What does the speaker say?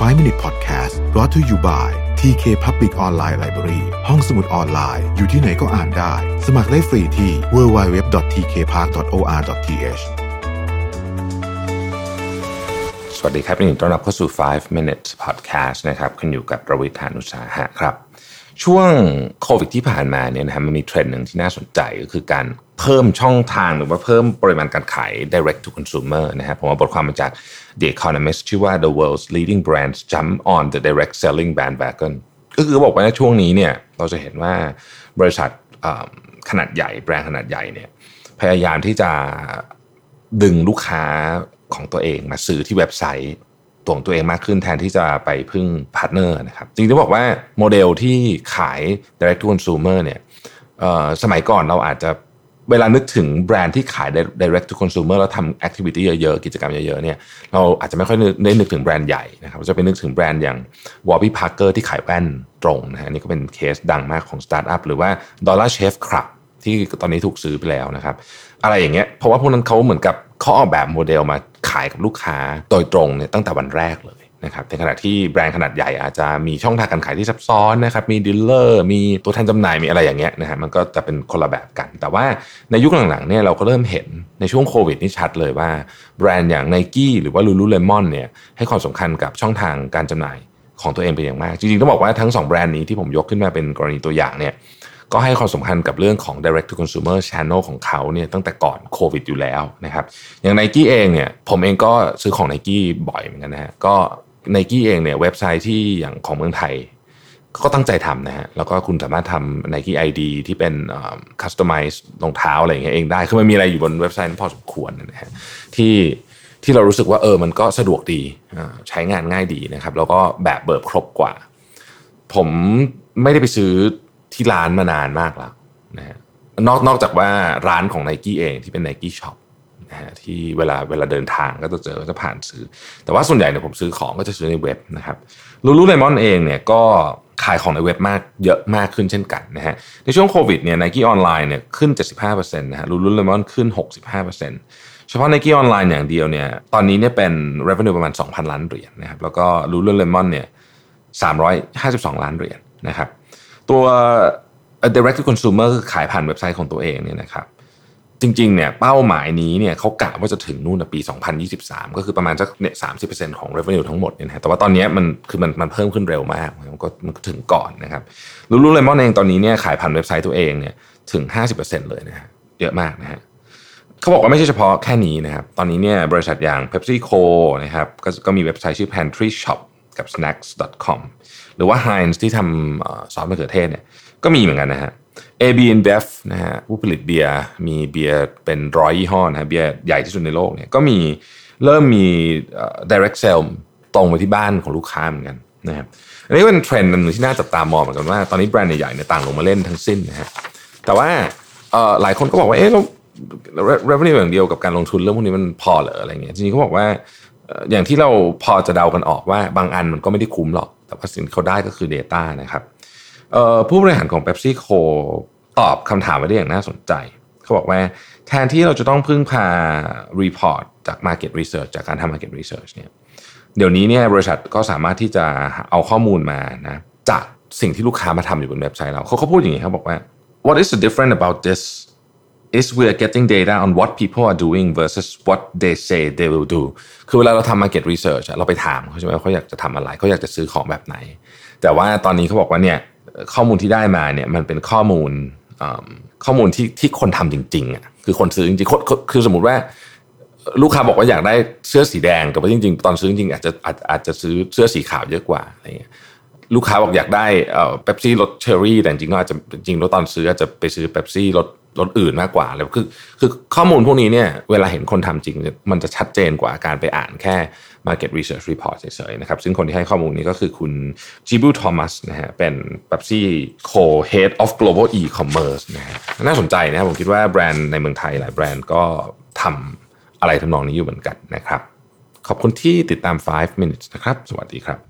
5 Minute Podcast brought to you by TK Public Online Library ห้องสมุดออนไลน์ อยู่ที่ไหนก็อ่านได้ สมัครได้ฟรีที่ www.tkpark.or.th สวัสดีครับยินดีต้อนรับเข้าสู่ 5 minutes podcast นะครับคุณอยู่กับประวิทยานุสาหะครับ ช่วงโควิดที่ผ่านมาเนี่ยนะฮะมันมีเทรนด์หนึ่งที่น่าสนใจก็คือการ เพิ่มช่องทางหรือว่าเพิ่มปริมาณการขาย direct to consumer นะฮะผมว่าบทความมาจาก The Economist ชื่อว่า the world's leading brands jump on the direct selling bandwagon ก็คือบอกว่าในช่วงนี้เนี่ยเราจะเห็นว่าบริษัทขนาดใหญ่แบรนด์ขนาดใหญ่เนี่ยพยายามที่จะดึงลูกค้าของตัวเองมาซื้อที่เว็บไซต์ตัวของตัวเองมากขึ้นแทนที่จะไปพึ่ง partner นะครับจริงๆต้องบอกว่าโมเดลที่ขาย direct to consumer เนี่ยสมัยก่อนเราอาจจะ เวลานึกถึงแบรนด์ที่ขาย direct to consumer แล้วทำ activity เยอะๆ กิจกรรมเยอะๆเนี่ยเราอาจจะไม่ค่อยได้นึกถึงแบรนด์ใหญ่นะครับเราจะไปนึกถึงแบรนด์อย่าง Warby Parker ที่ขายแว่นตรงนะฮะ นี่ก็เป็นเคสดังมากของสตาร์ทอัพหรือว่า Dollar Shave Club ที่ตอนนี้ถูกซื้อไปแล้วนะครับ อะไรอย่างเงี้ยเพราะว่าพวกนั้นเขาเหมือนกับเขาออกแบบโมเดลมาขายกับลูกค้าโดยตรงเนี่ยตั้งแต่วันแรกเลย นะครับในขณะที่แบรนด์ขนาดใหญ่อาจจะมีช่องทางการขายที่ซับซ้อนนะครับมีดีลเลอร์มีตัวแทนจำหน่ายมีอะไรอย่างเงี้ยนะฮะมันก็จะเป็นคนละแบบกัน แต่ว่าในยุคหลังๆเนี่ยเราก็เริ่มเห็นในช่วงโควิดนี่ชัดเลยว่า แบรนด์อย่าง n i กี้หรือว่า Lululemon เนี่ยให้ความสำคัญกับช่องทางการจำหน่ายของตัวเองเป็นอย่างมาก จริงๆต้องบอกว่าทั้งสองแบรนด์นี้ที่ผมยกขึ้นมาเป็นกรณีตัวอย่างเนี่ยก็ให้ความสำคัญกับเรื่องของ direct to consumer channel ของเขาเนี่ยตั้งแต่ก่อนโควิดอยู่แล้วนะครับอย่าง n i กี้เองเนี่ยผมเองก็ซื้อของ n i กี้บ่อยเหมือนกันนะฮะก็ n i กี้เองเนี่ยเว็บไซต์ที่อย่างของเมืองไทย ก็ตั้งใจทำนะฮะแล้วก็คุณสามารถทำ Nike ID ที่เป็น customize รองเท้าอะไรอย่างเงี้ยเองได้คือมันมีอะไรอยู่บนเว็บไซต์นั้นพอสมควรนะฮะที่ที่เรารู้สึกว่าเออมันก็สะดวกดีใช้งานง่ายดีนะครับ แล้วก็แบบเบิบครบกว่า ผมไม่ได้ไปซื้อที่ร้านมานานมากแล้วนะฮะนอกนอกจากว่าร้านของ n i กี้เองที่เป็น Nike shop นะฮะที่เวลาเวลาเดินทางก็จะเจอก็จะผ่านซื้อ แต่ว่าส่วนใหญ่เนี่ยผมซื้อของก็จะซื้อในเว็บนะครับLululemon เองเนี่ยก็ขายของในเว็บมากเยอะมากขึ้นเช่นกันนะฮะในช่วงโควิดเนี่ยไนกี้ออนไลน์เนี่ยขึ้น 75%นะฮะ Lululemon ขึ้น 65%เฉพาะ n i กี้ออนไลน์อย่างเดียวเนี่ยตอนนี้เนี่ยเป็น revenue ประมาณ 2,000 ล้านเหรียญนะครับแล้วก็ Lululemon เนี่ย352 ล้านเหรียญนะครับตัว direct to consumer คือขายผ่านเว็บไซต์ของตัวเองเนี่ยนะครับ จริงๆเนี่ยเป้าหมายนี้เนี่ยเขากะว่าจะถึงนู่นนะปี 2023 ก็คือประมาณสักเนี่ย30%ของ revenue ทั้งหมดเนี่ยนะแต่ว่าตอนนี้มันคือมันมันเพิ่มขึ้นเร็วมากมันก็มันก็ถึงก่อนนะครับลูลูเลมอนเองตอนนี้เนี่ยขายผ่านเว็บไซต์ตัวเองเนี่ยถึง 50%เลยนะฮะเยอะมากนะฮะเขาบอกว่าไม่ใช่เฉพาะแค่นี้นะครับ ตอนนี้เนี่ยบริษัทอย่าง PepsiCo นะครับก็ก็มีเว็บไซต์ชื่อ Pantry Shop กับ snacks.com หรือว่า Heinz ที่ทำซอสมะเขือเทศเนี่ยก็มีเหมือนกันนะฮะ AB InBev นะฮะผู้ผลิตเบียร์มีเบียร์เป็นร้อยยี่ห้อนะฮะเบียร์ใหญ่ที่สุดในโลกเนี่ยก็มีเริ่มมี direct sale ตรงไปที่บ้านของลูกค้าเหมือนกันนะครับอันนี้เป็นเทรนด์หนึ่งที่น่าจับตามองเหมือนกันว่าตอนนี้แบรนด์ใหญ่ๆเนี่ยต่างลงมาเล่นทั้งสิ้นนะฮะแต่ว่าหลายคนก็บอกว่าเอ๊ะเรา revenue อย่างเดียวกับการลงทุนเรื่องพวกนี้มันพอเหรออะไรเงี้ยจริงๆเขาบอกว่าอย่างที่เราพอจะเดากันออกว่าบางอันมันก็ไม่ได้คุ้มหรอก แต่ว่าสิ่งที่เขาได้ก็คือ Data นะครับ ผู้บริหารของ PepsiCo ตอบคำถามไว้ได้อย่างน่าสนใจ เขาบอกว่าแทนที่เราจะต้องพึ่งพา report จาก market research จากการทำ market research เนี่ยเดี๋ยวนี้เนี่ยบริษัทก็สามารถที่จะเอาข้อมูลมานะจากสิ่งที่ลูกค้ามาทำอยู่บนเว็บไซต์เราเขาเขาพูดอย่างนี้เขาบอกว่า what is the different about this is we are getting data on what people are doing versus what they say they will do คือเวลาเราทำ market research เราไปถามเขาใช่ไหมเขาอยากจะทำอะไร เขาอยากจะซื้อของแบบไหน แต่ว่าตอนนี้เขาบอกว่าเนี่ย ข้อมูลที่ได้มาเนี่ยมันเป็นข้อมูลข้อมูลที่ที่คนทำจริงๆอะคือคนซื้อจริงๆคือสมมติว่า ลูกค้าบอกว่าอยากได้เสื้อสีแดงแต่ว่าจริง ๆ ตอนซื้อจริงอาจจะอาจอาจจะซื้อเสื้อสีขาวเยอะกว่าอะไรเงี้ย ลูกค้าบอกอยากได้เอ่อเป๊ปซี่รสเชอร์รี่แต่จริงๆก็อาจจะจริงๆแล้วตอนซื้ออาจจะไปซื้อเป๊ปซี่รสรสอื่นมากกว่าเลยคือคือข้อมูลพวกนี้เนี่ยเวลาเห็นคนทำจริง มันจะชัดเจนกว่าการไปอ่านแค่ Market Research Report เฉยๆนะครับซึ่งคนที่ให้ข้อมูลนี้ก็คือคุณจิบูทอมัสนะฮะเป็น Pepsi Co Head of Global E-commerce นะฮะน่าสนใจนะครับผมคิดว่าแบรนด์ในเมืองไทยหลายแบรนด์ก็ทำอะไรทำนองนี้อยู่เหมือนกันนะครับ ขอบคุณที่ติดตาม 5 minutes นะครับ สวัสดีครับ